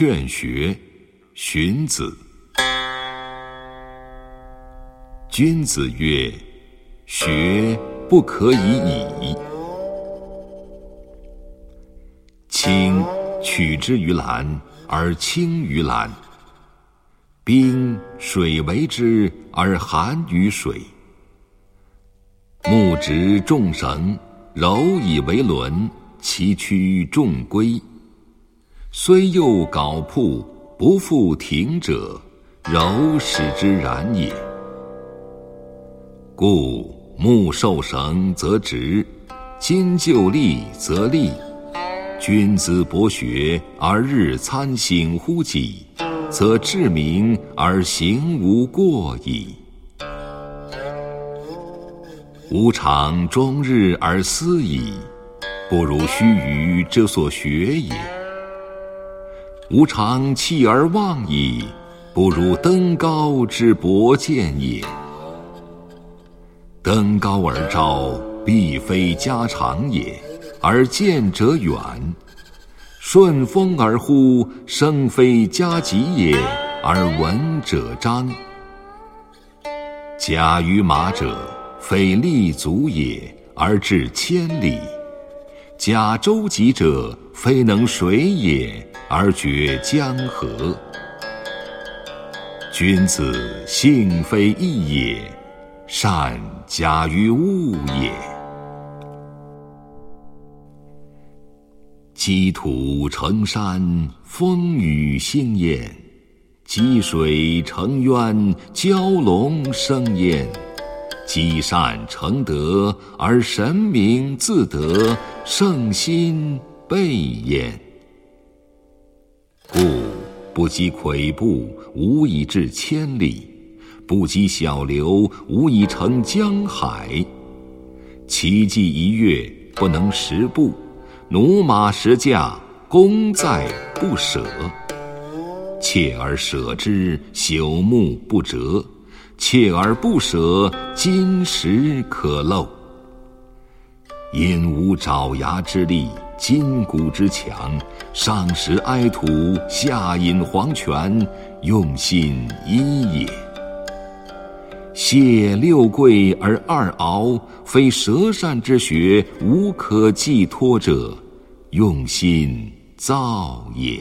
劝学，荀子。君子曰：“学不可以已。青取之于蓝而清于蓝；冰水为之而寒于水。木直中绳，柔以为轮，其曲中规。”虽又槁铺，不复挺者，柔使之然也。故木受绳则直，金就砺则利。君子博学而日参省乎己，则志明而行无过矣。吾尝终日而思矣，不如须臾之所学也。吾常弃而忘矣，不如登高之博见也。登高而招，必非家常也；而见者远。顺风而呼，声非加急也；而闻者彰。甲于马者，非立足也，而至千里。甲舟楫者，非能水也，而绝江河。君子性非异也，善假于物也。积土成山，风雨兴焉；积水成渊，蛟龙生焉。积善成德，而神明自得，圣心备焉。故不积跬步，无以至千里；不积小流，无以成江海。骐骥一跃，不能十步；驽马十驾，功在不舍。锲而舍之，朽木不折。锲而不舍，金石可镂。因无爪牙之力，筋骨之强，上食埃土，下饮黄泉，用心一也。谢六跪而二敖，非舌善之学，无可寄托者，用心造也。